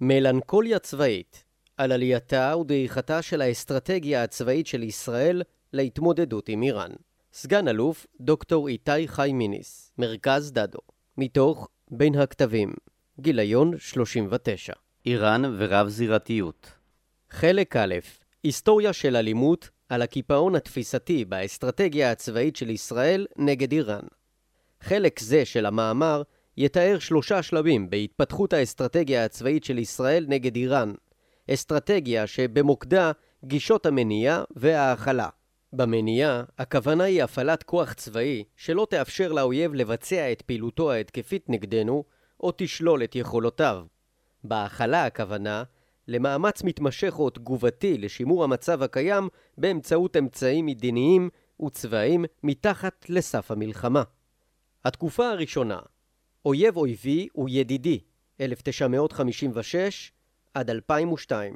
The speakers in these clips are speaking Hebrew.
מלנכוליה צבאית על עלייתה ודעיכתה של האסטרטגיה הצבאית של ישראל להתמודדות עם איראן. סגן אלוף דוקטור איתי חי מיניס, מרכז דדו, מתוך בין הכתבים, גיליון 39. איראן ורב-זירתיות חלק א', היסטוריה של אלימות על הקיפאון התפיסתי באסטרטגיה הצבאית של ישראל נגד איראן. חלק זה של המאמר יתאר שלושה שלבים בהתפתחות האסטרטגיה הצבאית של ישראל נגד איראן, אסטרטגיה שבמוקדה גישות המניעה וההכלה. במניעה, הכוונה היא הפעלת כוח צבאי שלא תאפשר לאויב לבצע את פעילותו ההתקפית נגדנו, או תשלול את יכולותיו. בהכלה הכוונה, למאמץ מתמשך או תגובתי לשימור המצב הקיים באמצעות אמצעים מדיניים וצבאיים מתחת לסף המלחמה. התקופה הראשונה, אויב אויבי הוא ידידי, 1956 עד 2002.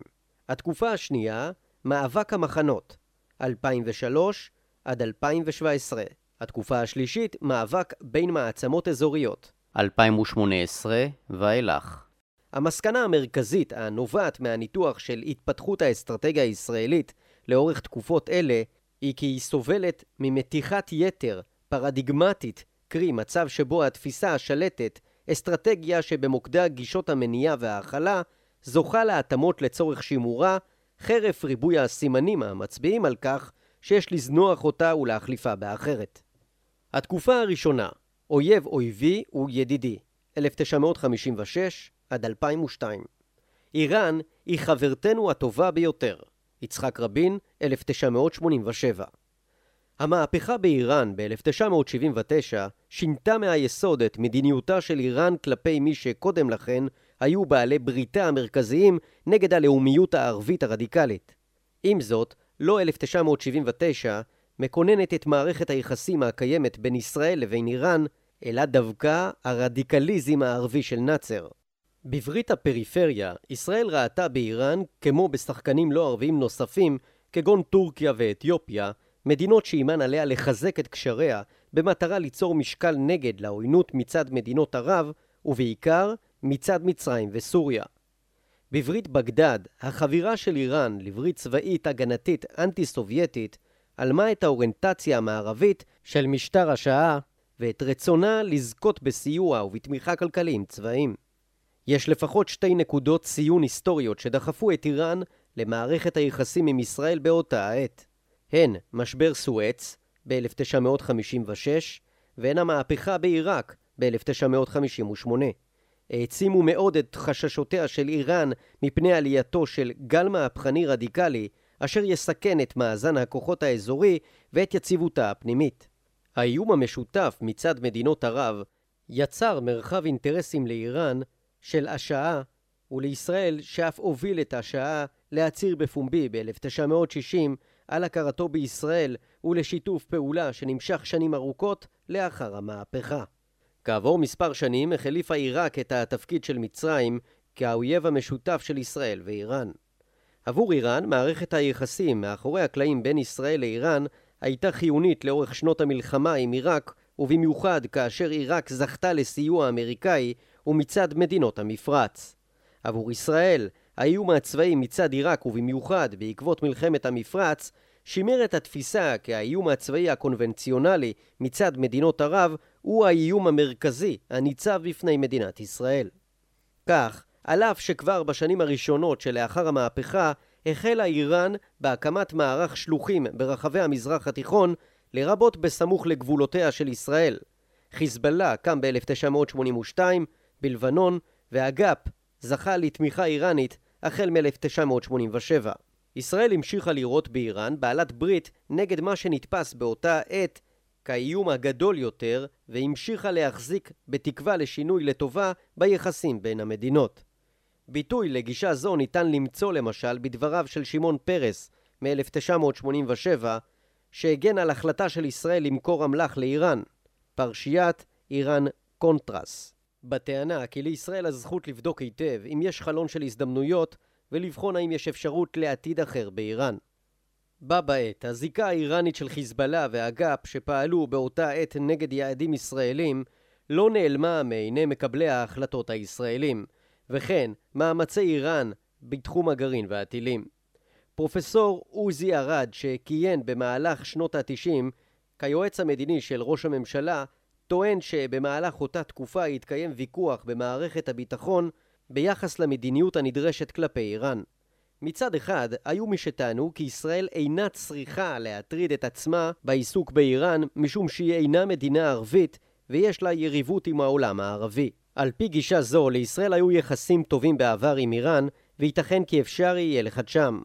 התקופה השנייה, מאבק המחנות, 2003 עד 2017. התקופה השלישית, מאבק בין מעצמות אזוריות. 2018 ואילך. המסקנה המרכזית הנובעת מהניתוח של התפתחות האסטרטגיה הישראלית לאורך תקופות אלה היא כי היא סובלת ממתיחת יתר פרדיגמטית, קרי מצב שבו התפיסה השלטת, אסטרטגיה שבמוקדה גישות המניעה וההכלה, זוכה להתאמות לצורך שימורה, חרף ריבוי הסימנים המצביעים על כך שיש לזנוח אותה ולהחליפה באחרת. התקופה הראשונה, אויב אויבי הוא ידידי, 1956 עד 2002. איראן היא חברתנו הטובה ביותר, יצחק רבין, 1987. המהפכה באיראן ב-1979 שינתה מהיסוד את מדיניותה של איראן כלפי מי שקודם לכן היו בעלי בריתה המרכזיים נגד הלאומיות הערבית הרדיקלית. עם זאת, לא 1979 מקוננת את מערכת היחסים הקיימת בין ישראל לבין איראן, אלא דווקא הרדיקליזם הערבי של נאצר. בברית הפריפריה, ישראל ראתה באיראן, כמו בשחקנים לא ערביים נוספים, כגון טורקיה ואתיופיה, מדינות שעימן עליה לחזק את קשריה במטרה ליצור משקל נגד לעוינות מצד מדינות ערב, ובעיקר מצד מצרים וסוריה. בברית בגדד, החבירה של איראן לברית צבאית הגנתית אנטי-סובייטית עלמה את האוריינטציה המערבית של משטר השעה ואת רצונה לזכות בסיוע ובתמיכה כלכליים צבאיים. יש לפחות שתי נקודות ציון היסטוריות שדחפו את איראן למערכת היחסים עם ישראל באותה העת. הן משבר סואץ ב-1956 והן המהפכה בעיראק ב-1958. העצימו מאוד את חששותיה של איראן מפני עלייתו של גל מהפכני רדיקלי אשר יסכן את מאזן הכוחות האזורי ואת יציבותה הפנימית. האיום המשותף מצד מדינות ערב יצר מרחב אינטרסים לאיראן של השעה ולישראל שאף הוביל את השעה להצהיר בפומבי ב-1960 על הכרתו בישראל ולשיתוף פעולה שנמשך שנים ארוכות לאחר המהפכה. כעבור מספר שנים החליפה עיראק את התפקיד של מצרים כאויב המשותף של ישראל ואיראן. עבור איראן, מערכת היחסים מאחורי הקלעים בין ישראל לאיראן הייתה חיונית לאורך שנות המלחמה עם עיראק, ובמיוחד כאשר עיראק זכתה לסיוע אמריקאי ומצד מדינות המפרץ. עבור ישראל, האיום הצבאי מצד עיראק ובמיוחד בעקבות מלחמת המפרץ שימר את התפיסה כי האיום הצבאי הקונבנציונלי מצד מדינות ערב הוא האיום המרכזי הניצב בפני מדינת ישראל. כך, על אף שכבר בשנים הראשונות שלאחר המהפכה החלה איראן בהקמת מערך שלוחים ברחבי המזרח התיכון, לרבות בסמוך לגבולותיה של ישראל. חיזבאללה קם ב-1982 בלבנון, והגאפ זכה לתמיכה איראנית החל מ-1987. ישראל המשיכה לראות באיראן בעלת ברית נגד מה שנתפס באותה עת כאיום הגדול יותר, והמשיכה להחזיק בתקווה לשינוי לטובה ביחסים בין המדינות. ביטוי לגישה זו ניתן למצוא למשל בדבריו של שמעון פרס מ-1987, שהגן על החלטה של ישראל למכור אמל"ח לאיראן, פרשיית איראן קונטרס. בטענה כי לישראל הזכות לבדוק היטב אם יש חלון של הזדמנויות ולבחון האם יש אפשרות לעתיד אחר באיראן. בה בעת, הזיקה האיראנית של חיזבאללה והגאפ שפעלו באותה עת נגד יעדים ישראלים לא נעלמה מעיני מקבלי ההחלטות הישראלים, וכן מאמצי איראן בתחום הגרעין והטילים. פרופסור עוזי ארד, שכיהן במהלך שנות ה-90 כיועץ המדיני של ראש הממשלה, טוען שבמהלך אותה תקופה התקיים ויכוח במערכת הביטחון ביחס למדיניות הנדרשת כלפי איראן. מצד אחד, היו מי שטענו כי ישראל אינה צריכה להטריד את עצמה בעיסוק באיראן משום שהיא אינה מדינה ערבית ויש לה יריבות עם העולם הערבי. על פי גישה זו, לישראל היו יחסים טובים בעבר עם איראן וייתכן כי אפשר יהיה לחדשם.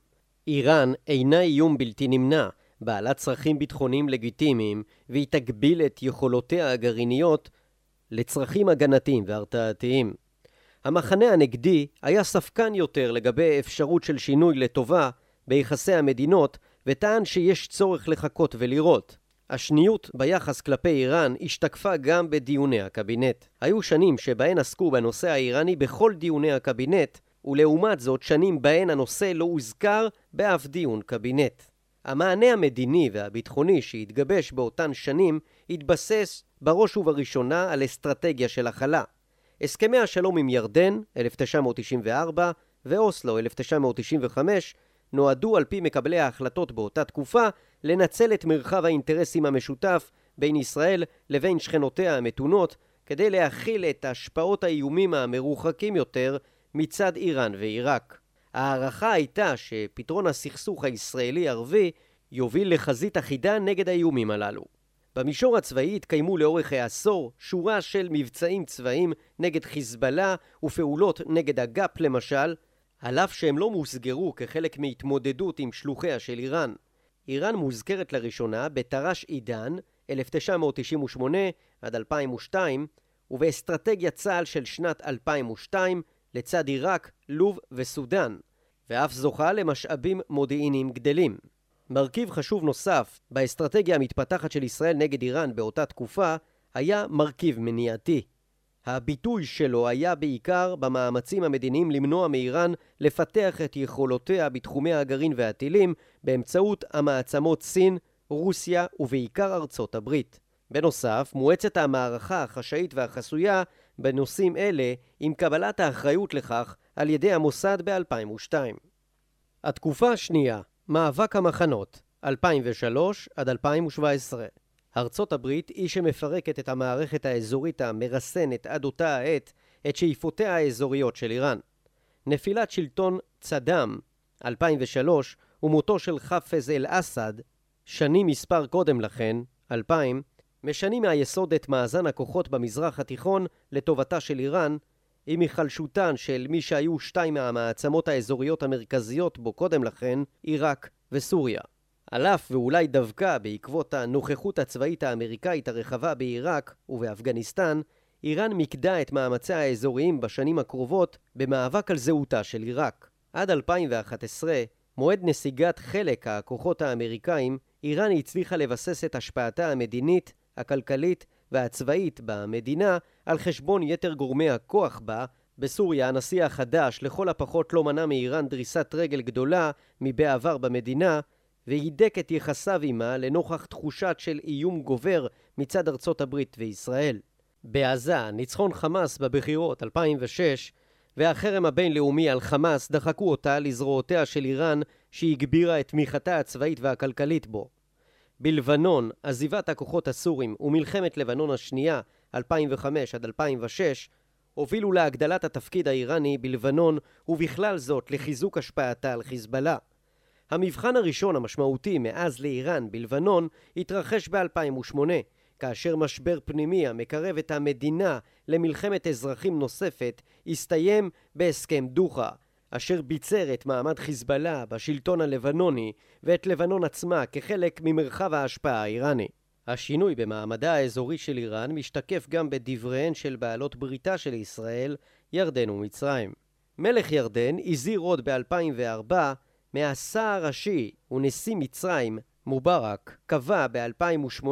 איראן אינה איום בלתי נמנע, בעלת צרכים ביטחוניים לגיטימיים, והיא תגביל את יכולותיה הגרעיניות לצרכים הגנתיים והרתעתיים. המחנה הנגדי היה ספקן יותר לגבי אפשרות של שינוי לטובה ביחסי המדינות, וטען שיש צורך לחכות ולראות. השניות ביחס כלפי איראן השתקפה גם בדיוני הקבינט. היו שנים שבהן עסקו בנושא האיראני בכל דיוני הקבינט, ולעומת זאת שנים בהן הנושא לא הוזכר באף דיון קבינט. המענה המדיני והביטחוני שהתגבש באותן שנים התבסס בראש ובראשונה על אסטרטגיה של הכלה. הסכמי השלום עם ירדן, 1994, ואוסלו, 1995, נועדו על פי מקבלי ההחלטות באותה תקופה לנצל את מרחב האינטרסים המשותף בין ישראל לבין שכנותיה המתונות כדי להכיל את השפעות האיומים המרוחקים יותר מצד איראן ועיראק. ההערכה הייתה שפתרון הסכסוך הישראלי-ערבי יוביל לחזית אחידה נגד האיומים הללו. במישור הצבאי התקיימו לאורך העשור שורה של מבצעים צבאיים נגד חיזבאללה ופעולות נגד הגאפ למשל, על אף שהם לא מוסגרו כחלק מהתמודדות עם שלוחיה של איראן. איראן מוזכרת לראשונה בתר"ש עידן 1998 עד 2002 ובאסטרטגיית צה"ל של שנת 2002 לצד עיראק, לוב וסודאן, ואף זוכה למשאבים מודיעיניים גדלים. מרכיב חשוב נוסף באסטרטגיה המתפתחת של ישראל נגד איראן באותה תקופה היה מרכיב מניעתי. הביטוי שלו היה בעיקר במאמצים המדיניים למנוע מאיראן לפתח את יכולותיה בתחומי הגרעין והטילים באמצעות המעצמות סין, רוסיה ובעיקר ארצות הברית. בנוסף, מועצת המערכה החשאית והחסויה בנושאים אלה עם קבלת האחריות לכך על ידי המוסד ב-2002. התקופה השנייה, מאבק המחנות, 2003 עד 2017. ארצות הברית היא שמפרקת את המערכת האזורית המרסנת עד אותה העת את שאיפותיה האזוריות של איראן. נפילת שלטון צדאם, 2003, ומותו של חאפז אל-אסד, שנים מספר קודם לכן, 2000, משנים מהיסוד את מאזן הכוחות במזרח התיכון לטובתה של איראן, עם היחלשותן של מי שהיו שתיים מהמעצמות האזוריות המרכזיות בו קודם לכן, עיראק וסוריה. על אף ואולי דווקא בעקבות הנוכחות הצבאית האמריקאית הרחבה בעיראק ובאפגניסטן, איראן מיקדה את מאמציה האזוריים בשנים הקרובות במאבק על זהותה של עיראק. עד 2011, מועד נסיגת חלק הכוחות האמריקאים, איראן הצליחה לבסס את השפעתה המדינית הכלכלית והצבאית במדינה על חשבון יתר גורמי הכוח בה, בסוריה הנשיא החדש לכל הפחות לא מנע מאיראן דריסת רגל גדולה מבעבר במדינה, והידק את יחסיו עימה לנוכח תחושת של איום גובר מצד ארצות הברית וישראל. בעזה, ניצחון חמאס בבחירות 2006 והחרם הבינלאומי על חמאס דחקו אותה לזרועותיה של איראן שהגבירה את תמיכתה הצבאית והכלכלית בו. בלבנון, עזיבת הכוחות הסורים ומלחמת לבנון השנייה 2005 עד 2006 הובילו להגדלת התפקיד האיראני בלבנון ובכלל זאת לחיזוק השפעתה על חיזבאללה. המבחן הראשון המשמעותי מאז לאיראן בלבנון התרחש ב-2008 כאשר משבר פנימי המקרב את המדינה למלחמת אזרחים נוספת הסתיים בהסכם דוחה אשר ביצר את מעמד חיזבאללה בשלטון הלבנוני ואת לבנון עצמה כחלק ממרחב ההשפעה האיראני. השינוי במעמדה האזורי של איראן משתקף גם בדבריהן של בעלות בריתה של ישראל, ירדן ומצרים. מלך ירדן הזהיר עוד ב-2004 מהשר הראשי ונשיא מצרים, מובארק, קבע ב-2008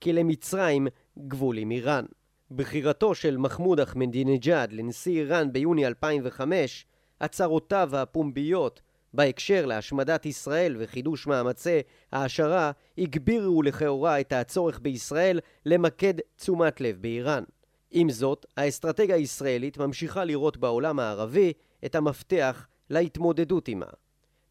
כי למצרים גבול עם איראן. בחירתו של מחמוד אחמדינג'אד לנשיא איראן ביוני 2005 הצהרותיו הפומביות בהקשר להשמדת ישראל וחידוש מאמצי העשרה הגבירו לכאורה את הצורך בישראל למקד תשומת לב באיראן. עם זאת, האסטרטגיה הישראלית ממשיכה לראות בעולם הערבי את המפתח להתמודדות עימה.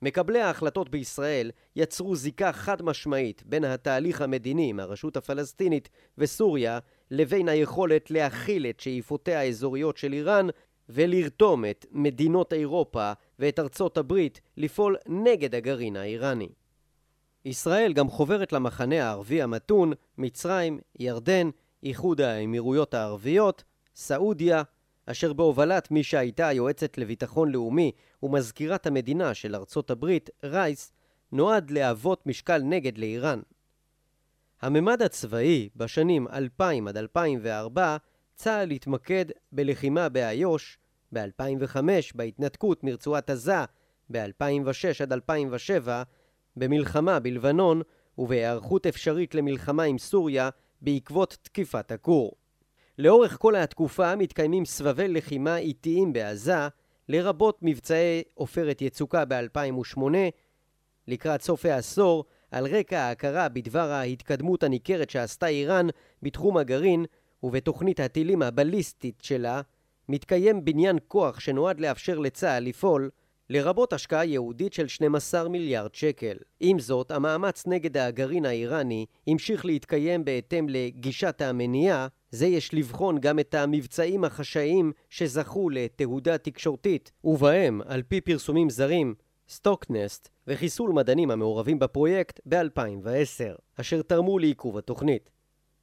מקבלי ההחלטות בישראל יצרו זיקה חד משמעית בין התהליך המדיני עם הרשות הפלסטינית וסוריה לבין היכולת להכיל את שאיפותיה האזוריות של איראן ולרתום את מדינות אירופה ואת ארצות הברית לפעול נגד הגרעין האיראני. ישראל גם חוברת למחנה הערבי המתון, מצרים, ירדן, איחוד האמירויות הערביות, סעודיה, אשר בהובלת מי שהייתה היועצת לביטחון לאומי ומזכירת המדינה של ארצות הברית, רייס, נועד להוות משקל נגד לאיראן. הממד הצבאי בשנים 2000 עד 2004 צה"ל התמקד בלחימה באיו"ש, ב-2005 בהתנתקות מרצועת עזה, ב-2006 עד 2007 במלחמה בלבנון ובהיערכות אפשרית למלחמה עם סוריה בעקבות תקיפת הכור. לאורך כל התקופה מתקיימים סבבי לחימה איטיים בעזה, לרבות מבצעי עופרת יצוקה ב-2008, לקראת סוף העשור, על רקע ההכרה בדבר ההתקדמות הניכרת שעשתה איראן בתחום הגרעין ובתוכנית הטילים הבליסטית שלה, מתקיים בניין כוח שנועד לאפשר לצה"ל לפעול, לרבות השקעה ייעודית של 12 מיליארד שקל. עם זאת, המאמץ נגד הגרעין האיראני המשיך להתקיים בהתאם לגישת המניעה, זה יש לבחון גם את המבצעים החשאיים שזכו לתהודה תקשורתית, ובהם, על פי פרסומים זרים, סטוקנסט וחיסול מדענים המעורבים בפרויקט ב-2010, אשר תרמו לעיכוב התוכנית.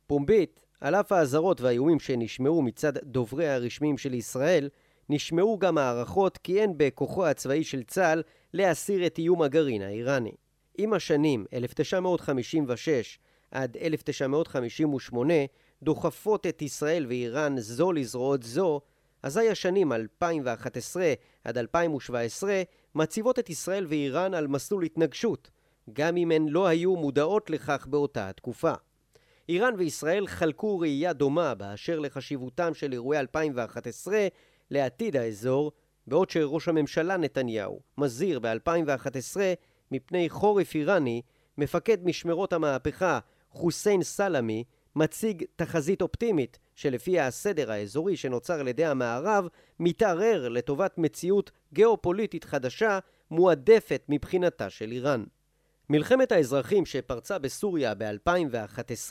פומבית, על אף האזהרות והאיומים שנשמעו מצד דובריה הרשמיים של ישראל, נשמעו גם הערכות כי אין בכוחו הצבאי של צה"ל להסיר את איום הגרעין האיראני. עם השנים 1956 עד 1958 דוחפות את ישראל ואיראן זו לזרועות זו, אזי השנים 2011 עד 2017 מציבות את ישראל ואיראן על מסלול התנגשות, גם אם הן לא היו מודעות לכך באותה התקופה. איראן וישראל חלקו ראייה דומה באשר לחשיבותם של אירועי 2011 לעתיד האזור, בעוד שראש הממשלה נתניהו מזהיר ב-2011 מפני חורף איראני, מפקד משמרות המהפכה חוסיין סלמי מציג תחזית אופטימית שלפיה הסדר האזורי שנוצר על ידי המערב מתערער לטובת מציאות גיאופוליטית חדשה מועדפת מבחינתה של איראן. מלחמת האזרחים שפרצה בסוריה ב-2011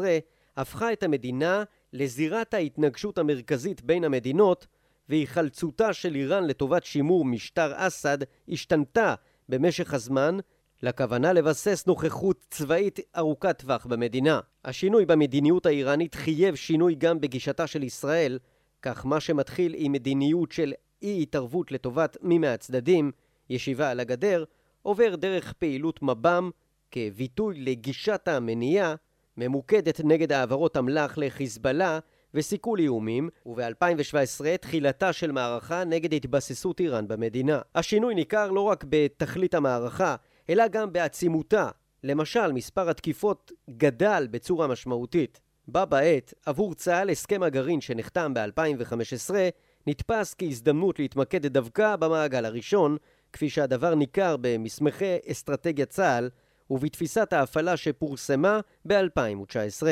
הפכה את המדינה לזירת ההתנגשות המרכזית בין המדינות והיחלצותה של איראן לטובת שימור משטר אסד השתנתה במשך הזמן לכוונה לבסס נוכחות צבאית ארוכת טווח במדינה. השינוי במדיניות האיראנית חייב שינוי גם בגישתה של ישראל, כך מה שמתחיל עם מדיניות של אי התערבות לטובת מי מהצדדים, ישיבה על הגדר, עובר דרך פעילות מב"ם כביטוי לגישת המניעה ממוקדת נגד העברות אמל"ח לחיזבאללה וסיכול איומים, וב-2017 תחילתה של מערכה נגד התבססות איראן במדינה. השינוי ניכר לא רק בתכלית המערכה, אלא גם בעצימותה. למשל, מספר התקיפות גדל בצורה משמעותית. בה בעת, עבור צה"ל הסכם הגרעין שנחתם ב-2015 נתפס כהזדמנות להתמקד דווקא במעגל הראשון, כפי שהדבר ניכר במסמכי אסטרטגיית צה"ל ובתפיסת ההפעלה שפורסמה ב-2019.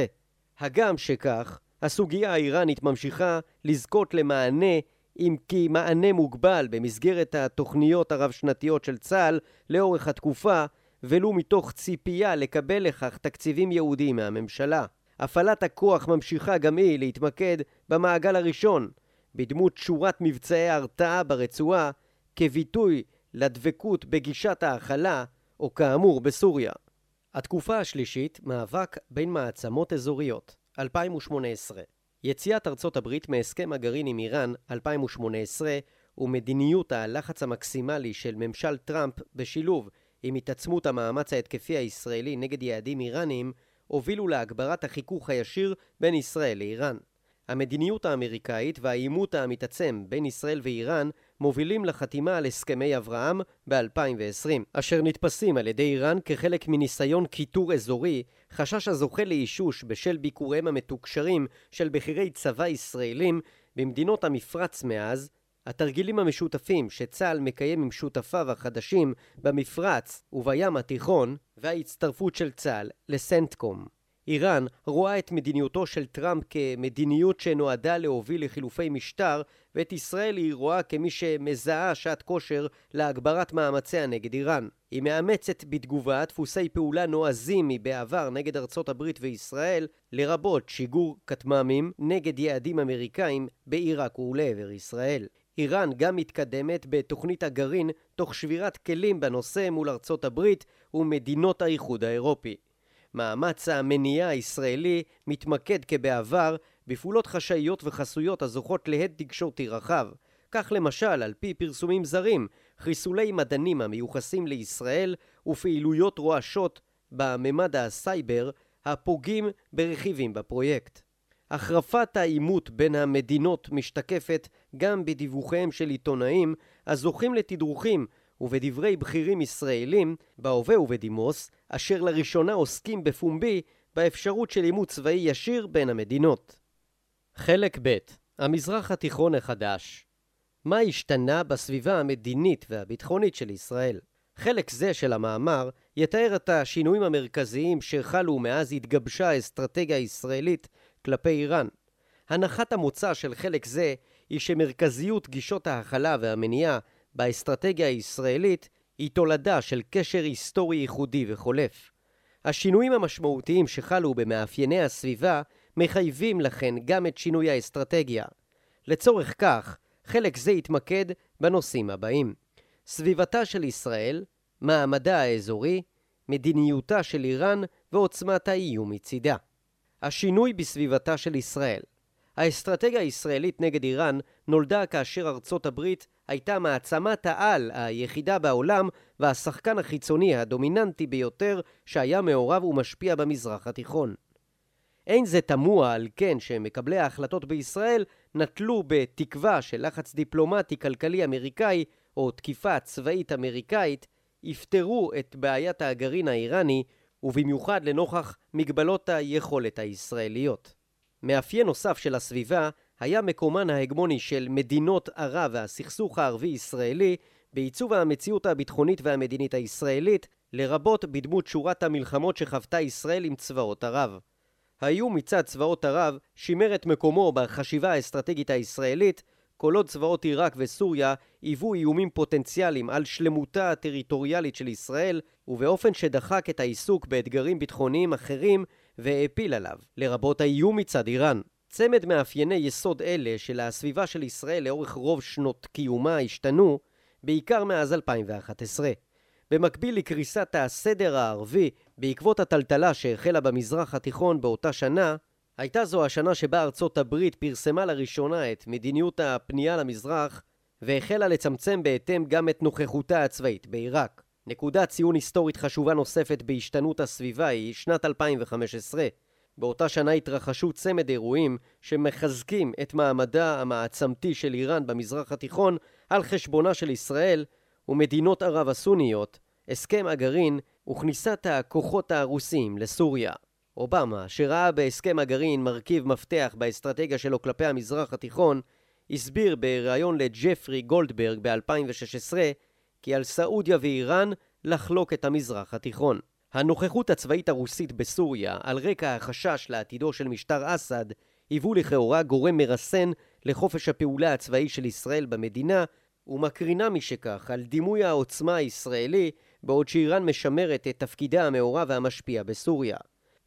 הגם שכך, הסוגיה האיראנית ממשיכה לזכות למענה אם כי מענה מוגבל במסגרת התוכניות הרב-שנתיות של צה"ל לאורך התקופה, ולו מתוך ציפייה לקבל לכך תקציבים ייעודיים מהממשלה. הפעלת הכוח ממשיכה גם היא להתמקד במעגל הראשון, בדמות שורת מבצעי הרתעה ברצועה, כביטוי לדבקות בגישת ההכלה, או כאמור בסוריה. התקופה השלישית, מאבק בין מעצמות אזוריות, 2018 יציאת ארצות הברית מהסכם הגרעין עם איראן 2018 ומדיניות הלחץ המקסימלי של ממשל טראמפ בשילוב עם התעצמות המאמץ ההתקפי הישראלי נגד יעדים איראניים הובילו להגברת החיכוך הישיר בין ישראל לאיראן. המדיניות האמריקאית והעימות המתעצם בין ישראל ואיראן מובילים לחתימה על הסכמי אברהם ב-2020, אשר נתפסים על ידי איראן כחלק מניסיון קיטור אזורי, חשש הזוכה לאישוש בשל ביקוריהם המתוקשרים של בכירי צבא ישראלים במדינות המפרץ מאז, התרגילים המשותפים שצה"ל מקיים עם שותפיו החדשים במפרץ ובים התיכון, וההצטרפות של צה"ל לסנטקום. איראן רואה את מדיניותו של טראמפ כמדיניות שנועדה להוביל לחילופי משטר, ואת ישראל היא רואה כמי שמזהה שעת כושר להגברת מאמציה נגד איראן. היא מאמצת בתגובה דפוסי פעולה נועזים מבעבר נגד ארצות הברית וישראל, לרבות שיגור כטמ"מים נגד יעדים אמריקאים בעיראק ולעבר ישראל. איראן גם מתקדמת בתוכנית הגרעין תוך שבירת כלים בנושא מול ארצות הברית ומדינות האיחוד האירופי. מאמץ המניעה הישראלי מתמקד כבעבר בפעולות חשאיות וחסויות הזוכות להד תקשורתי רחב. כך למשל, על פי פרסומים זרים, חיסולי מדענים המיוחסים לישראל ופעילויות רועשות בממד הסייבר הפוגעים ברכיבים בפרויקט. החרפת העימות בין המדינות משתקפת גם בדיווחיהם של עיתונאים הזוכים לתדרוכים ובדברי בכירים ישראלים, בהווה ובדימוס, אשר לראשונה עוסקים בפומבי באפשרות של עימות צבאי ישיר בין המדינות. חלק ב' המזרח התיכון החדש מה השתנה בסביבה המדינית והביטחונית של ישראל? חלק זה של המאמר יתאר את השינויים המרכזיים שחלו מאז התגבשה האסטרטגיה הישראלית כלפי איראן. הנחת המוצא של חלק זה היא שמרכזיות גישות ההכלה והמניעה באסטרטגיה הישראלית היא תולדה של קשר היסטורי ייחודי וחולף. השינויים המשמעותיים שחלו במאפייני הסביבה מחייבים לכן גם את שינוי האסטרטגיה. לצורך כך, חלק זה יתמקד בנושאים הבאים: סביבתה של ישראל, מעמדה האזורי, מדיניותה של איראן ועוצמת האיום מצידה. השינוי בסביבתה של ישראל האסטרטגיה הישראלית נגד איראן נולדה כאשר ארצות הברית הייתה מעצמת העל היחידה בעולם והשחקן החיצוני הדומיננטי ביותר שהיה מעורב ומשפיע במזרח התיכון. אין זה תמוה על כן שמקבלי ההחלטות בישראל נטלו בתקווה שלחץ דיפלומטי כלכלי אמריקאי או תקיפה צבאית אמריקאית יפתרו את בעיית הגרעין האיראני ובמיוחד לנוכח מגבלות היכולת הישראליות. מאפיין נוסף של הסביבה היה מקומן ההגמוני של מדינות ערב והסכסוך הערבי-ישראלי בעיצוב המציאות הביטחונית והמדינית הישראלית, לרבות בדמות שורת המלחמות שחוותה ישראל עם צבאות ערב. האיום מצד צבאות ערב שימר את מקומו בחשיבה האסטרטגית הישראלית, כל עוד צבאות עיראק וסוריה היוו איומים פוטנציאליים על שלמותה הטריטוריאלית של ישראל, ובאופן שדחק את העיסוק באתגרים ביטחוניים אחרים והעפיל עליו, לרבות האיום מצד איראן. צמד מאפייני יסוד אלה של הסביבה של ישראל לאורך רוב שנות קיומה השתנו, בעיקר מאז 2011. במקביל לקריסת הסדר הערבי בעקבות הטלטלה שהחלה במזרח התיכון באותה שנה, הייתה זו השנה שבה ארצות הברית פרסמה לראשונה את מדיניות הפנייה למזרח והחלה לצמצם בהתאם גם את נוכחותה הצבאית בעיראק. נקודת ציון היסטורית חשובה נוספת בהשתנות הסביבה היא שנת 2015. באותה שנה התרחשו צמד אירועים שמחזקים את מעמדה המעצמתי של איראן במזרח התיכון על חשבונה של ישראל ומדינות ערב הסוניות, הסכם הגרעין וכניסת הכוחות הרוסים לסוריה. אובמה, שראה בהסכם הגרעין מרכיב מפתח באסטרטגיה שלו כלפי המזרח התיכון, הסביר בריאיון לג'פרי גולדברג ב-2016 כי על סעודיה ואיראן לחלוק את המזרח התיכון. הנוכחות הצבאית הרוסית בסוריה, על רקע החשש לעתידו של משטר אסד, היוו לכאורה גורם מרסן לחופש הפעולה הצבאי של ישראל במדינה, ומקרינה משכך על דימוי העוצמה הישראלי, בעוד שאיראן משמרת את תפקידה המעורב והמשפיע בסוריה.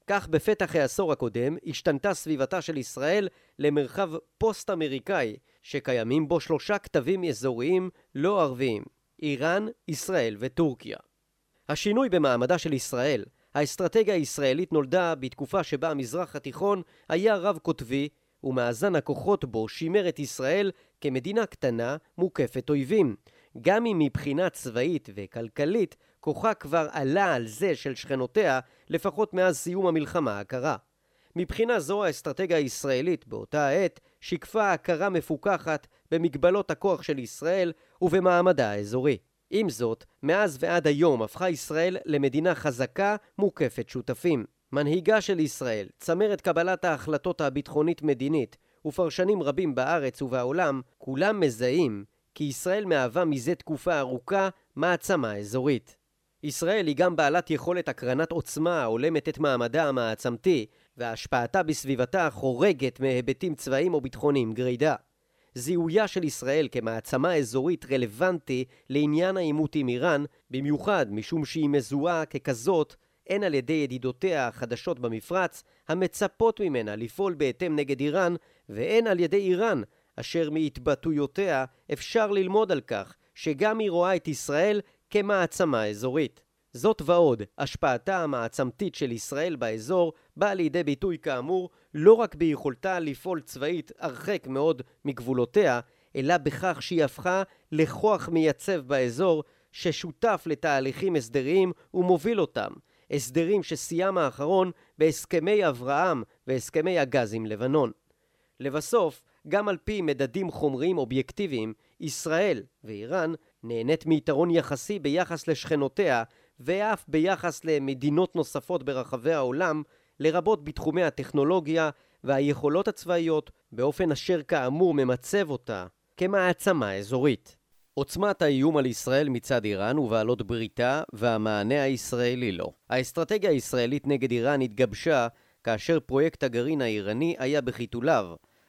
כך בפתח העשור הקודם השתנתה סביבתה של ישראל למרחב פוסט-אמריקאי, שקיימים בו שלושה כתבים אזוריים לא ערביים, איראן, ישראל וטורקיה. השינוי במעמדה של ישראל, האסטרטגיה הישראלית נולדה בתקופה שבה המזרח התיכון היה רב-קוטבי, ומאזן הכוחות בו שימר את ישראל כמדינה קטנה מוקפת אויבים. גם אם מבחינה צבאית וכלכלית כוחה כבר עלה על זה של שכנותיה, לפחות מאז סיום המלחמה הקרה. מבחינה זו האסטרטגיה הישראלית באותה העת שיקפה הכרה מפוקחת במגבלות הכוח של ישראל ובמעמדה האזורי. עם זאת, מאז ועד היום הפכה ישראל למדינה חזקה מוקפת שותפים. מנהיגה של ישראל, צמרת קבלת ההחלטות הביטחונית-מדינית ופרשנים רבים בארץ ובעולם, כולם מזהים כי ישראל מהווה מזה תקופה ארוכה מעצמה אזורית. ישראל היא גם בעלת יכולת הקרנת עוצמה ההולמת את מעמדה המעצמתי, והשפעתה בסביבתה חורגת מהיבטים צבאיים או ביטחוניים גרידא. זיהויה של ישראל כמעצמה אזורית רלוונטי לעניין העימות עם איראן, במיוחד משום שהיא מזוהה ככזאת הן על ידי ידידותיה החדשות במפרץ, המצפות ממנה לפעול בהתאם נגד איראן, והן על ידי איראן, אשר מהתבטאויותיה אפשר ללמוד על כך שגם היא רואה את ישראל כמעצמה אזורית. זאת ועוד, השפעתה המעצמתית של ישראל באזור באה לידי ביטוי כאמור לא רק ביכולתה לפעול צבאית הרחק מאוד מגבולותיה, אלא בכך שהיא הפכה לכוח מייצב באזור ששותף לתהליכים הסדריים ומוביל אותם, הסדרים שסיים האחרון בהסכמי אברהם והסכמי הגז עם לבנון. לבסוף, גם על פי מדדים חומריים אובייקטיביים, ישראל ואיראן נהנית מיתרון יחסי ביחס לשכנותיה ואף ביחס למדינות נוספות ברחבי העולם, לרבות בתחומי הטכנולוגיה והיכולות הצבאיות, באופן אשר כאמור ממצב אותה כמעצמה אזורית. עוצמת האיום על ישראל מצד איראן ובעלות בריתה והמענה הישראלי לו. האסטרטגיה הישראלית נגד איראן התגבשה כאשר פרויקט הגרעין האיראני היה בחיתוליו.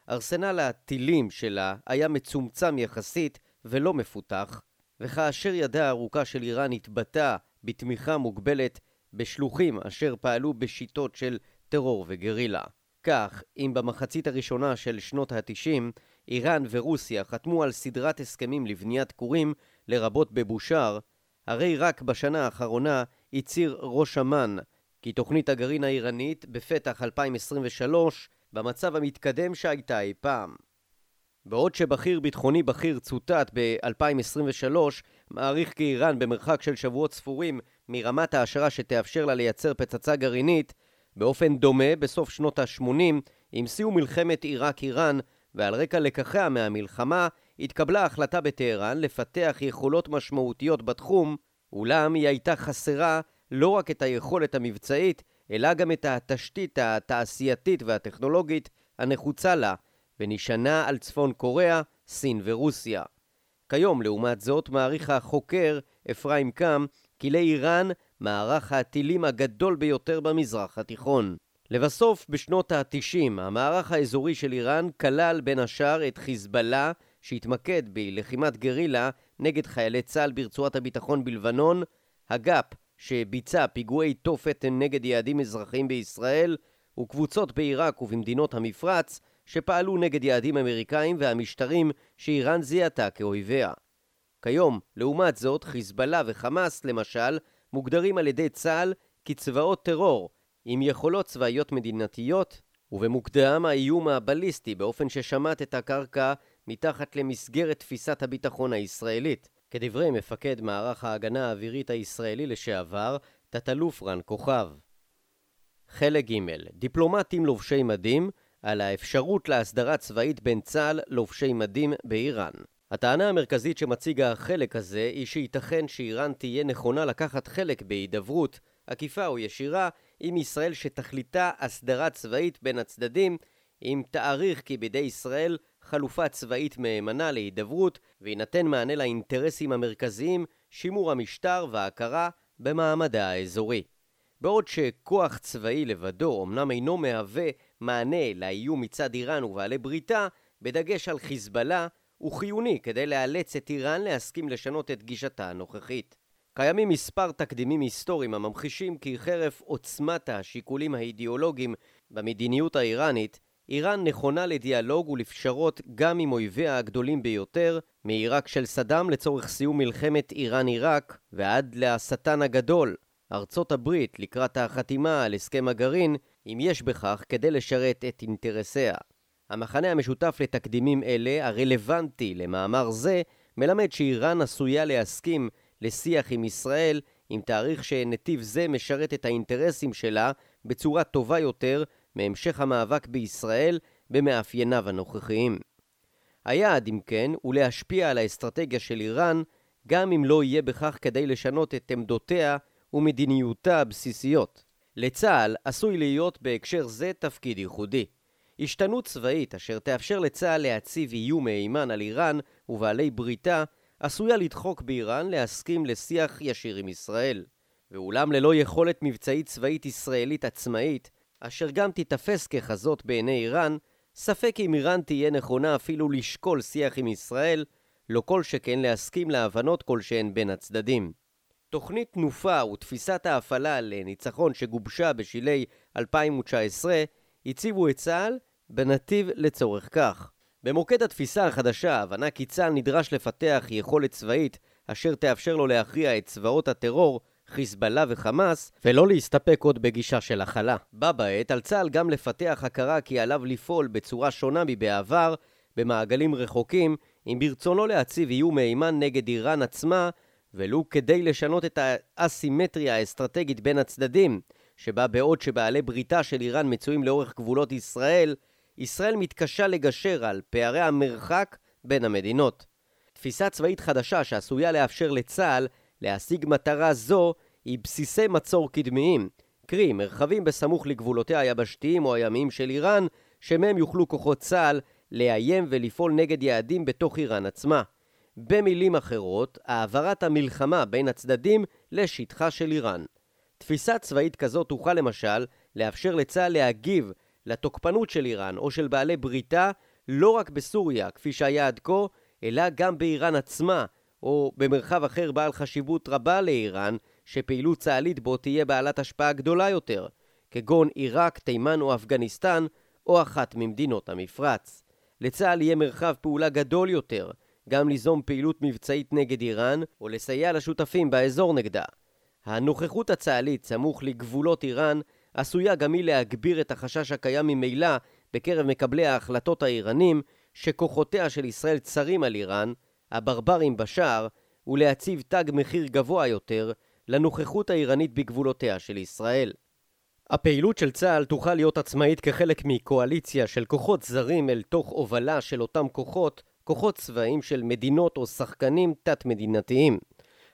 ארסנל הטילים שלה היה מצומצם יחסית ולא מפותח, וכאשר ידה הארוכה של איראן התבטאה בתמיכה מוגבלת בשלוחים אשר פעלו בשיטות של טרור וגרילה. כך, אם במחצית הראשונה של שנות ה-90 איראן ורוסיה חתמו על סדרת הסכמים לבניית כורים, לרבות בבושאר, הרי רק בשנה האחרונה הצהיר ראש אמ"ן כי תוכנית הגרעין האיראנית בפתח 2023 במצב המתקדם שהייתה אי פעם. בעוד שבכיר ביטחוני בכיר צוטט ב-2023 מעריך כי איראן במרחק של שבועות ספורים מרמת ההשערה שתאפשר לה לייצר פצצה גרעינית, באופן דומה בסוף שנות ה-80, עם סיום מלחמת עיראק-איראן ועל רקע לקחיה מהמלחמה, התקבלה החלטה בטהרן לפתח יכולות משמעותיות בתחום, אולם היא הייתה חסרה לא רק את היכולת המבצעית, אלא גם את התשתית התעשייתית והטכנולוגית הנחוצה לה, ונשענה על צפון קוריאה, סין ורוסיה. כיום, לעומת זאת, מעריך החוקר אפרים קם כי לאיראן מערך הטילים הגדול ביותר במזרח התיכון. לבסוף, בשנות ה-90, המערך האזורי של איראן כלל בין השאר את חיזבאללה, שהתמקד בלחימת גרילה נגד חיילי צה"ל ברצועת הביטחון בלבנון, הגאפ, שביצע פיגועי תופת נגד יעדים אזרחיים בישראל, וקבוצות בעיראק ובמדינות המפרץ, שפעלו נגד יעדים אמריקאים והמשטרים שאיראן זיהתה כאויביה. כיום, לעומת זאת, חיזבאללה וחמאס, למשל, מוגדרים על ידי צה"ל כצבאות טרור, עם יכולות צבאיות מדינתיות, ובמוקדם האיום הבליסטי באופן ששמט את הקרקע מתחת למסגרת תפיסת הביטחון הישראלית. כדברי מפקד מערך ההגנה האווירית הישראלי לשעבר, תת-אלוף רן כוכב. חלק ג' דיפלומטים לובשי מדים על האפשרות להסדרה צבאית בין צה"ל לובשי מדים באיראן. הטענה המרכזית שמציג החלק הזה היא שייתכן שאיראן תהיה נכונה לקחת חלק בהידברות, עקיפה או ישירה, עם ישראל שתכליתה הסדרה צבאית בין הצדדים, אם תעריך כי בידי ישראל חלופה צבאית מהימנה להידברות ויינתן מענה לאינטרסים המרכזיים, שימור המשטר וההכרה במעמדה האזורי. בעוד שכוח צבאי לבדו אמנם אינו מהווה מענה לאיום מצד איראן ובעלי בריתה, בדגש על חיזבאללה, הוא חיוני כדי לאלץ את איראן להסכים לשנות את גישתה הנוכחית. קיימים מספר תקדימים היסטוריים הממחישים כי חרף עוצמת השיקולים האידיאולוגיים במדיניות האיראנית, איראן נכונה לדיאלוג ולפשרות גם עם אויביה הגדולים ביותר, מעיראק של סדאם לצורך סיום מלחמת איראן-עיראק ועד לשטן הגדול, ארצות הברית לקראת החתימה על הסכם הגרעין, אם יש בכך כדי לשרת את אינטרסיה. המחנה המשותף לתקדימים אלה, הרלוונטי למאמר זה, מלמד שאיראן עשויה להסכים לשיח עם ישראל עם תאריך שנתיב זה משרת את האינטרסים שלה בצורה טובה יותר מהמשך המאבק בישראל במאפייניו הנוכחיים. היעד, אם כן, הוא להשפיע על האסטרטגיה של איראן, גם אם לא יהיה בכך כדי לשנות את עמדותיה ומדיניותה הבסיסיות. לצה"ל עשוי להיות בהקשר זה תפקיד ייחודי. השתנות צבאית אשר תאפשר לצה"ל להציב איום מהימן על איראן ובעלי בריתה, עשויה לדחוק באיראן להסכים לשיח ישיר עם ישראל. ואולם ללא יכולת מבצעית צבאית ישראלית עצמאית, אשר גם תיתפס ככזאת בעיני איראן, ספק אם איראן תהיה נכונה אפילו לשקול שיח עם ישראל, לא כל שכן להסכים להבנות כלשהן בין הצדדים. תוכנית תנופה ותפיסת ההפעלה לניצחון שגובשה בשלהי 2019 הציבו את צה"ל בנתיב לצורך כך. במוקד התפיסה החדשה, הבנה כי צה"ל נדרש לפתח יכולת צבאית אשר תאפשר לו להכריע את צבאות הטרור, חיזבאללה וחמאס, ולא להסתפק עוד בגישה של הכלה. בה בעת על צה"ל גם לפתח הכרה כי עליו לפעול בצורה שונה מבעבר, במעגלים רחוקים, אם ברצונו להציב איום מהימן נגד איראן עצמה, ולו כדי לשנות את האסימטריה האסטרטגית בין הצדדים, שבה בעוד שבעלי בריתה של איראן מצויים לאורך גבולות ישראל, ישראל מתקשה לגשר על פערי המרחק בין המדינות. תפיסה צבאית חדשה שעשויה לאפשר לצה"ל להשיג מטרה זו היא בסיסי מצור קדמיים, קרי מרחבים בסמוך לגבולותיה היבשתיים או הימיים של איראן, שמהם יוכלו כוחות צה"ל לאיים ולפעול נגד יעדים בתוך איראן עצמה. במילים אחרות, העברת המלחמה בין הצדדים לשטחה של איראן. תפיסה צבאית כזאת תוכל למשל לאפשר לצה"ל להגיב לתוקפנות של איראן או של בעלי בריתה לא רק בסוריה, כפי שהיה עד כה, אלא גם באיראן עצמה, או במרחב אחר בעל חשיבות רבה לאיראן, שפעילות צה"לית בו תהיה בעלת השפעה גדולה יותר, כגון עיראק, תימן או אפגניסטן, או אחת ממדינות המפרץ. לצה"ל יהיה מרחב פעולה גדול יותר, גם ליזום פעילות מבצעית נגד איראן, או לסייע לשותפים באזור נגדה. הנוכחות הצה"לית סמוך לגבולות איראן עשויה גם היא להגביר את החשש הקיים ממילא בקרב מקבלי ההחלטות האיראנים שכוחותיה של ישראל צרים על איראן, הברברים בשער, ולהציב תג מחיר גבוה יותר לנוכחות האיראנית בגבולותיה של ישראל. הפעילות של צה"ל תוכל להיות עצמאית כחלק מקואליציה של כוחות זרים אל תוך הובלה של אותם כוחות, כוחות צבאיים של מדינות או שחקנים תת-מדינתיים.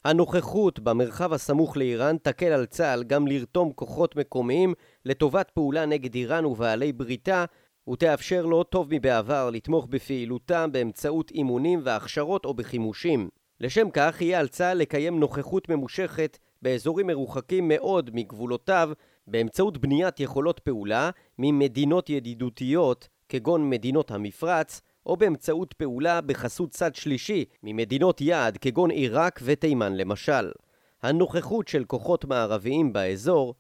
הנוכחות במרחב הסמוך לאיראן תקל על צה"ל גם לרתום כוחות מקומיים לטובת פעולה נגד איראן ובעלי בריתה ותאפשר לו, טוב מבעבר, לתמוך בפעילותם באמצעות אימונים והכשרות או בחימושים. לשם כך יהיה על צה"ל לקיים נוכחות ממושכת באזורים מרוחקים מאוד מגבולותיו באמצעות בניית יכולות פעולה ממדינות ידידותיות כגון מדינות המפרץ או באמצעות פעולה בחסות צד שלישי ממדינות יעד כגון עיראק ותימן למשל. הנוכחות של כוחות מערביים באזור,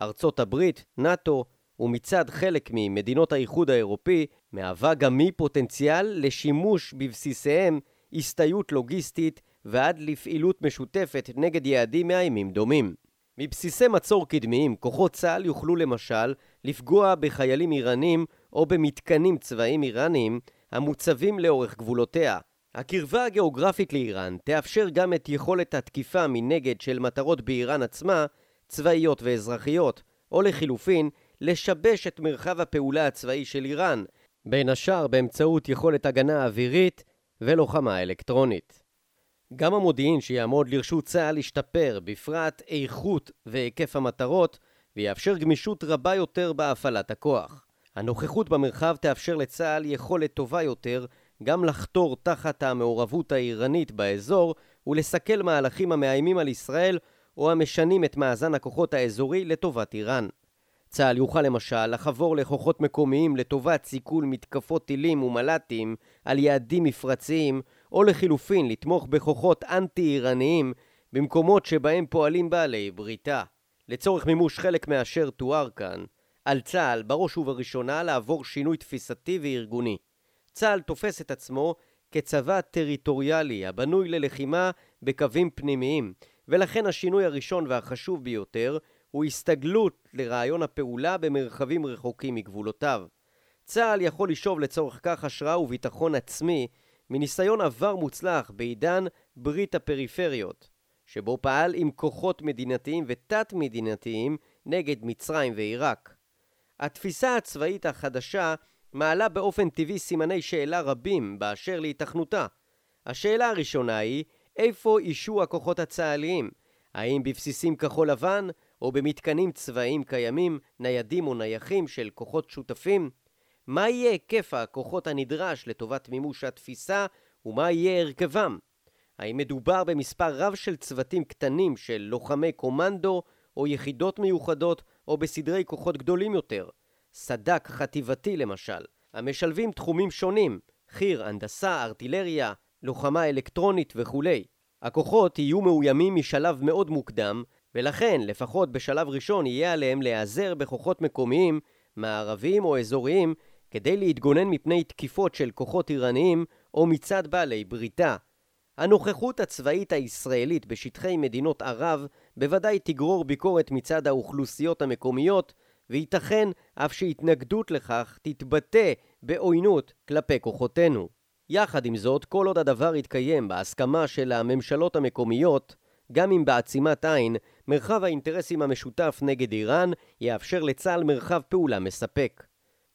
ארצות הברית, נאט"ו, ומצד חלק ממדינות האיחוד האירופי, מהווה גם היא פוטנציאל לשימוש בבסיסיהם, הסתייעות לוגיסטית ועד לפעילות משותפת נגד יעדים מאיימים דומים. מבסיסי מצור קדמיים, כוחות צה"ל יוכלו למשל לפגוע בחיילים איראנים או במתקנים צבאיים איראניים המוצבים לאורך גבולותיה. הקרבה הגיאוגרפית לאיראן תאפשר גם את יכולת התקיפה מנגד של מטרות באיראן עצמה, צבאיות ואזרחיות, או לחילופין, לשבש את מרחב הפעולה הצבאי של איראן, בין השאר באמצעות יכולת הגנה אווירית ולוחמה אלקטרונית. גם המודיעין שיעמוד לרשות צה"ל ישתפר, בפרט איכות והיקף המטרות, ויאפשר גמישות רבה יותר בהפעלת הכוח. הנוכחות במרחב תאפשר לצה"ל יכולת טובה יותר גם לחתור תחת המעורבות האיראנית באזור ולסכל מהלכים המאיימים על ישראל או המשנים את מאזן הכוחות האזורי לטובת איראן. צה"ל יוכל למשל לחבור לכוחות מקומיים לטובת סיכול מתקפות טילים ומל"טים על יעדים מפרציים, או לחילופין לתמוך בכוחות אנטי-איראניים במקומות שבהם פועלים בעלי בריתה. לצורך מימוש חלק מאשר תואר כאן, על צה"ל בראש ובראשונה לעבור שינוי תפיסתי וארגוני. צה"ל תופס את עצמו כצבא טריטוריאלי הבנוי ללחימה בקווים פנימיים, ולכן השינוי הראשון והחשוב ביותר הוא הסתגלות לרעיון הפעולה במרחבים רחוקים מגבולותיו. צה"ל יכול לשאוב לצורך כך השראה וביטחון עצמי מניסיון עבר מוצלח בעידן ברית הפריפריות, שבו פעל עם כוחות מדינתיים ותת-מדינתיים נגד מצרים ועיראק. התפיסה הצבאית החדשה מעלה באופן טבעי סימני שאלה רבים באשר להיתכנותה. השאלה הראשונה היא, איפה אישו הכוחות הצה"ליים? האם בבסיסים כחול לבן, או במתקנים צבאיים קיימים, ניידים או נייחים של כוחות שותפים? מה יהיה היקף הכוחות הנדרש לטובת מימוש התפיסה, ומה יהיה הרכבם? האם מדובר במספר רב של צוותים קטנים של לוחמי קומנדו או יחידות מיוחדות או בסדרי כוחות גדולים יותר, סד"כ חטיבתי למשל, המשלבים תחומים שונים, חי"ר, הנדסה, ארטילריה, לוחמה אלקטרונית וכולי. הכוחות יהיו מאוימים משלב מאוד מוקדם, ולכן לפחות בשלב ראשון יהיה עליהם להיעזר בכוחות מקומיים, מערביים או אזוריים, כדי להתגונן מפני תקיפות של כוחות איראניים או מצד בעלי בריתה. הנוכחות הצבאית הישראלית בשטחי מדינות ערב בוודאי תגרור ביקורת מצד האוכלוסיות המקומיות, וייתכן אף שהתנגדות לכך תתבטא בעוינות כלפי כוחותינו. יחד עם זאת, כל עוד הדבר יתקיים בהסכמה של הממשלות המקומיות, גם אם בעצימת עין, מרחב האינטרסים המשותף נגד איראן יאפשר לצה"ל מרחב פעולה מספק.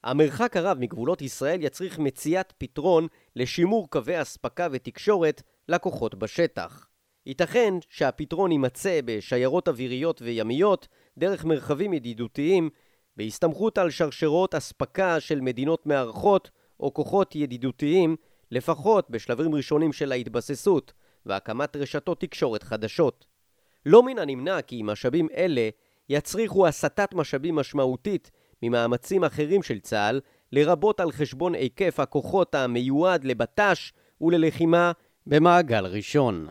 המרחק הרב מגבולות ישראל יצריך מציאת פתרון לשימור קווי אספקה ותקשורת לכוחות בשטח. ייתכן שהפתרון יימצא בשיירות אוויריות וימיות דרך מרחבים ידידותיים בהסתמכות על שרשרות אספקה של מדינות מארחות או כוחות ידידותיים לפחות בשלבים ראשונים של ההתבססות והקמת רשתות תקשורת חדשות. לא מן הנמנע כי משאבים אלה יצריכו הסטת משאבים משמעותית ממאמצים אחרים של צה"ל, לרבות על חשבון היקף הכוחות המיועד לבט"ש וללחימה במעגל ראשון.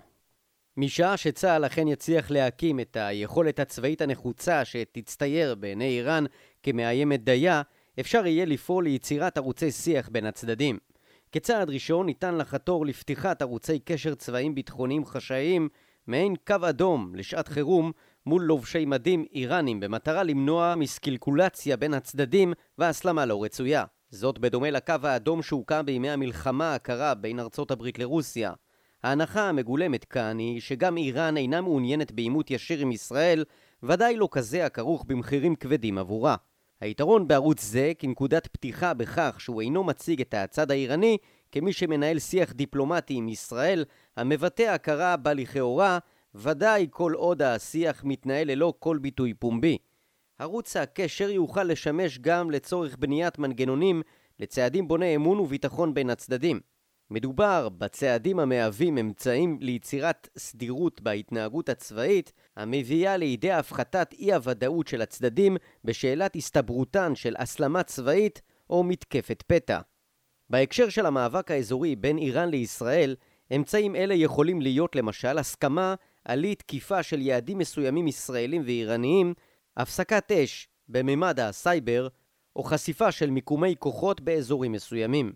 משעה שצה"ל אכן יצליח להקים את היכולת הצבאית הנחוצה שתצטייר בעיני איראן כמאיימת דייה, אפשר יהיה לפעול ליצירת ערוצי שיח בין הצדדים. כצעד ראשון ניתן לחתור לפתיחת ערוצי קשר צבאיים ביטחוניים חשאיים מעין קו אדום לשעת חירום מול לובשי מדים איראנים במטרה למנוע מסקילקולציה בין הצדדים והסלמה לא רצויה. זאת בדומה לקו האדום שהוקם בימי המלחמה הקרה בין ארצות הברית לרוסיה. ההנחה המגולמת כאן היא שגם איראן אינה מעוניינת בעימות ישיר עם ישראל, ודאי לא כזה הכרוך במחירים כבדים עבורה. היתרון בערוץ זה כנקודת פתיחה בכך שהוא אינו מציג את הצד האיראני כמי שמנהל שיח דיפלומטי עם ישראל המבטא הכרה בה לכאורה, ודאי כל עוד השיח מתנהל ללא כל ביטוי פומבי. ערוץ הקשר יוכל לשמש גם לצורך בניית מנגנונים לצעדים בוני אמון וביטחון בין הצדדים. מדובר בצעדים המהווים אמצעים ליצירת סדירות בהתנהגות הצבאית, המביאה לידי הפחתת אי הוודאות של הצדדים בשאלת הסתברותן של הסלמה צבאית או מתקפת פתע. בהקשר של המאבק האזורי בין איראן לישראל, אמצעים אלה יכולים להיות למשל הסכמה על אי תקיפה של יעדים מסוימים ישראלים ואיראניים, הפסקת אש בממד הסייבר, או חשיפה של מיקומי כוחות באזורים מסוימים.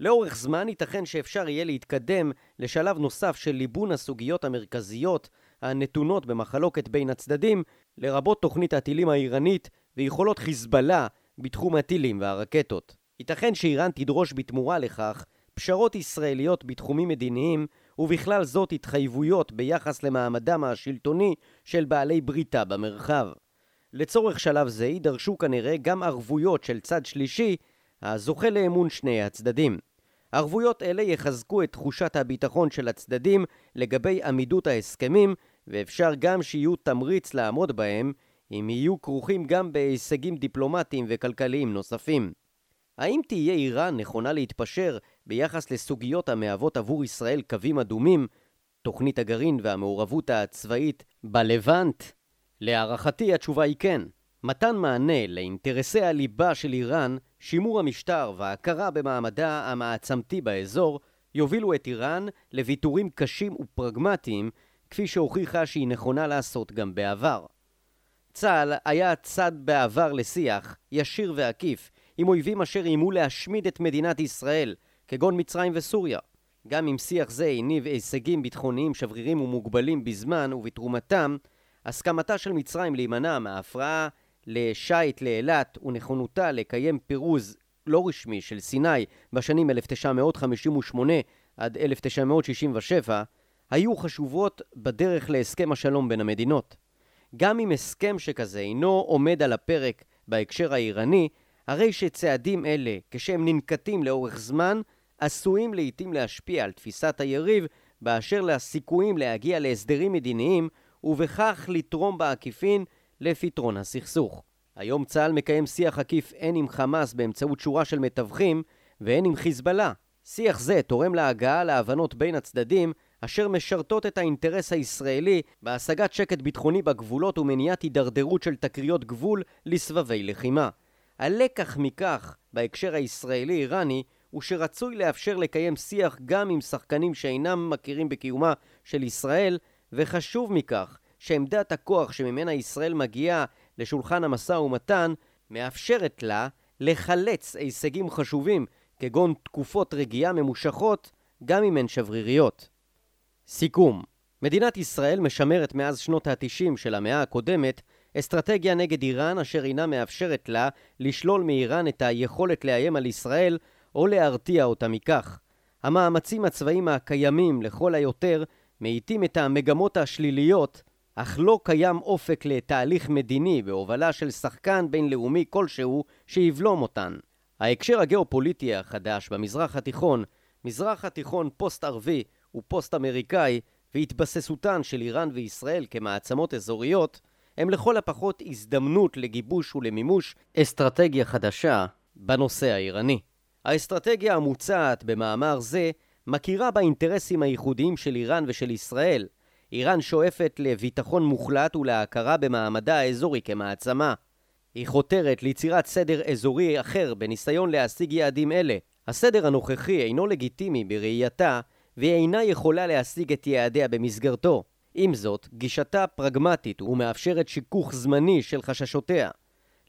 לאורך זמן ייתכן שאפשר יהיה להתקדם לשלב נוסף של ליבון הסוגיות המרכזיות הנתונות במחלוקת בין הצדדים, לרבות תוכנית הטילים האיראנית ויכולות חיזבאללה בתחום הטילים והרקטות. ייתכן שאיראן תדרוש בתמורה לכך פשרות ישראליות בתחומים מדיניים, ובכלל זאת התחייבויות ביחס למעמדם השלטוני של בעלי בריתה במרחב. לצורך שלב זה יידרשו כנראה גם ערבויות של צד שלישי הזוכה לאמון שני הצדדים. ערבויות אלה יחזקו את תחושת הביטחון של הצדדים לגבי עמידות ההסכמים, ואפשר גם שיהיו תמריץ לעמוד בהם, אם יהיו כרוכים גם בהישגים דיפלומטיים וכלכליים נוספים. האם תהיה איראן נכונה להתפשר ביחס לסוגיות המהוות עבור ישראל קווים אדומים, תוכנית הגרעין והמעורבות הצבאית בלבנט? להערכתי התשובה היא כן. מתן מענה לאינטרסי הליבה של איראן, שימור המשטר וההכרה במעמדה המעצמתי באזור, יובילו את איראן לוויתורים קשים ופרגמטיים, כפי שהוכיחה שהיא נכונה לעשות גם בעבר. צה"ל היה צד בעבר לשיח, ישיר ועקיף, עם אויבים אשר איימו להשמיד את מדינת ישראל, כגון מצרים וסוריה. גם אם שיח זה הניב הישגים ביטחוניים שברירים ומוגבלים בזמן ובתרומתם, הסכמתה של מצרים להימנע מההפרעה לשיט לאילת ונכונותה לקיים פירוז לא רשמי של סיני בשנים 1958 עד 1967 היו חשובות בדרך להסכם השלום בין המדינות. גם אם הסכם שכזה אינו עומד על הפרק בהקשר האיראני, הרי שצעדים אלה, כשהם ננקטים לאורך זמן, עשויים לעתים להשפיע על תפיסת היריב באשר לסיכויים להגיע להסדרים מדיניים ובכך לתרום בעקיפין לפתרון הסכסוך. היום צה"ל מקיים שיח עקיף הן עם חמאס באמצעות שורה של מתווכים והן עם חיזבאללה. שיח זה תורם להגעה להבנות בין הצדדים אשר משרתות את האינטרס הישראלי בהשגת שקט ביטחוני בגבולות ומניעת הידרדרות של תקריות גבול לסבבי לחימה. הלקח מכך, בהקשר הישראלי-איראני, הוא שרצוי לאפשר לקיים שיח גם עם שחקנים שאינם מכירים בקיומה של ישראל, וחשוב מכך, שעמדת הכוח שממנה ישראל מגיעה לשולחן המשא ומתן, מאפשרת לה לחלץ הישגים חשובים, כגון תקופות רגיעה ממושכות, גם אם הן שבריריות. סיכום מדינת ישראל משמרת מאז שנות ה-90 של המאה הקודמת אסטרטגיה נגד איראן אשר אינה מאפשרת לה לשלול מאיראן את היכולת לאיים על ישראל או להרתיע אותה מכך. המאמצים הצבאיים הקיימים לכל היותר מאיטים את המגמות השליליות, אך לא קיים אופק לתהליך מדיני בהובלה של שחקן בינלאומי כלשהו שיבלום אותן. ההקשר הגיאופוליטי החדש במזרח התיכון, מזרח התיכון פוסט-ערבי ופוסט-אמריקאי, והתבססותן של איראן וישראל כמעצמות אזוריות, הם לכל הפחות הזדמנות לגיבוש ולמימוש אסטרטגיה חדשה בנושא האיראני. האסטרטגיה המוצעת במאמר זה מכירה באינטרסים הייחודיים של איראן ושל ישראל. איראן שואפת לביטחון מוחלט ולהכרה במעמדה האזורי כמעצמה. היא חותרת ליצירת סדר אזורי אחר בניסיון להשיג יעדים אלה. הסדר הנוכחי אינו לגיטימי בראייתה והיא אינה יכולה להשיג את יעדיה במסגרתו. עם זאת, גישתה פרגמטית ומאפשרת שיכוך זמני של חששותיה.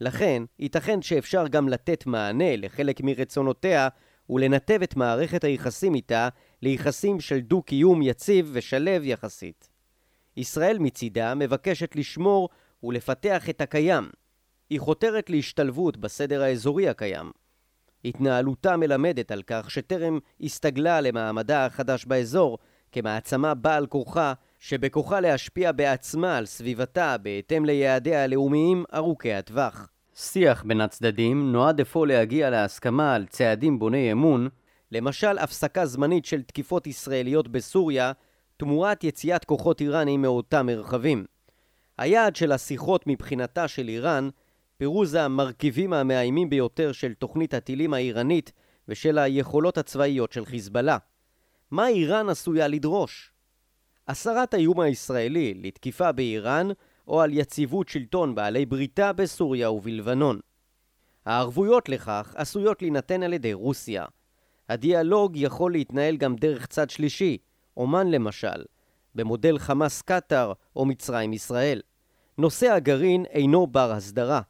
לכן, ייתכן שאפשר גם לתת מענה לחלק מרצונותיה ולנתב את מערכת היחסים איתה ליחסים של דו-קיום יציב ושלב יחסית. ישראל מצידה מבקשת לשמור ולפתח את הקיים. היא חותרת להשתלבות בסדר האזורי הקיים. התנהלותה מלמדת על כך שטרם הסתגלה למעמדה החדש באזור כמעצמה בעל כורחה שבכוחה להשפיע בעצמה על סביבתה בהתאם ליעדיה הלאומיים ארוכי הטווח. שיח בין הצדדים נועד אפוא להגיע להסכמה על צעדים בוני אמון, למשל הפסקה זמנית של תקיפות ישראליות בסוריה תמורת יציאת כוחות איראנים מאותם מרחבים. היעד של השיחות מבחינתה של איראן פירוז המרכיבים המאיימים ביותר של תוכנית הטילים האיראנית ושל היכולות הצבאיות של חיזבאללה. מה איראן עשויה לדרוש? הסרת האיום הישראלי לתקיפה באיראן או על יציבות שלטון בעלי בריתה בסוריה ובלבנון. הערבויות לכך עשויות להינתן על ידי רוסיה. הדיאלוג יכול להתנהל גם דרך צד שלישי, אומן למשל, במודל חמאס קטאר או מצרים ישראל. נושא הגרעין אינו בר הסדרה.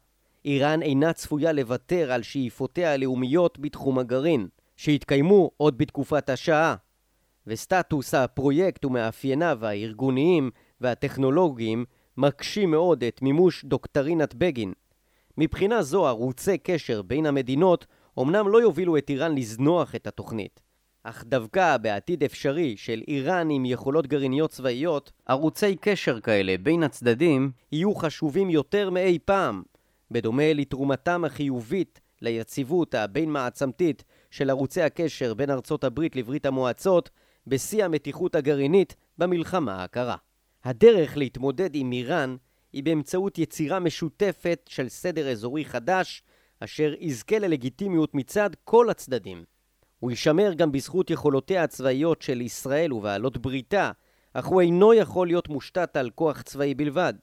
איראן אינה צפויה לוותר על שאיפותיה הלאומיות בתחום הגרעין, שהתקיימו עוד בתקופת השעה, וסטטוס הפרויקט ומאפייניו הארגוניים והטכנולוגיים מקשים מאוד את מימוש דוקטרינת בגין. מבחינה זו ערוצי קשר בין המדינות אמנם לא יובילו את איראן לזנוח את התוכנית, אך דווקא בעתיד אפשרי של איראן עם יכולות גרעיניות צבאיות, ערוצי קשר כאלה בין הצדדים יהיו חשובים יותר מאי פעם, בדומה לתרומתם החיובית ליציבות הבין-מעצמתית של ערוצי הקשר בין ארצות הברית לברית המועצות בשיא המתיחות הגרעינית במלחמה הקרה. הדרך להתמודד עם איראן היא באמצעות יצירה משותפת של סדר אזורי חדש, אשר יזכה ללגיטימיות מצד כל הצדדים. הוא יישמר גם בזכות יכולותיה הצבאיות של ישראל ובעלות בריתה, אך הוא אינו יכול להיות מושתת על כוח צבאי בלבד.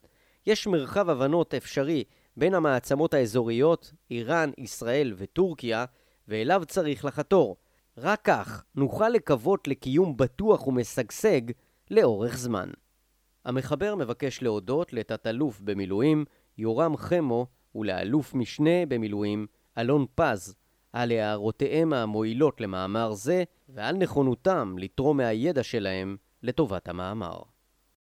יש מרחב הבנות אפשרי בין המעצמות האזוריות, איראן, ישראל וטורקיה, ואליו צריך לחתור. רק כך נוכל לקוות לקיום בטוח ומשגשג לאורך זמן. המחבר מבקש להודות לתת-אלוף במילואים יורם חמו ולאלוף משנה במילואים אלון פז על הערותיהם המועילות למאמר זה ועל נכונותם לתרום מהידע שלהם לטובת המאמר.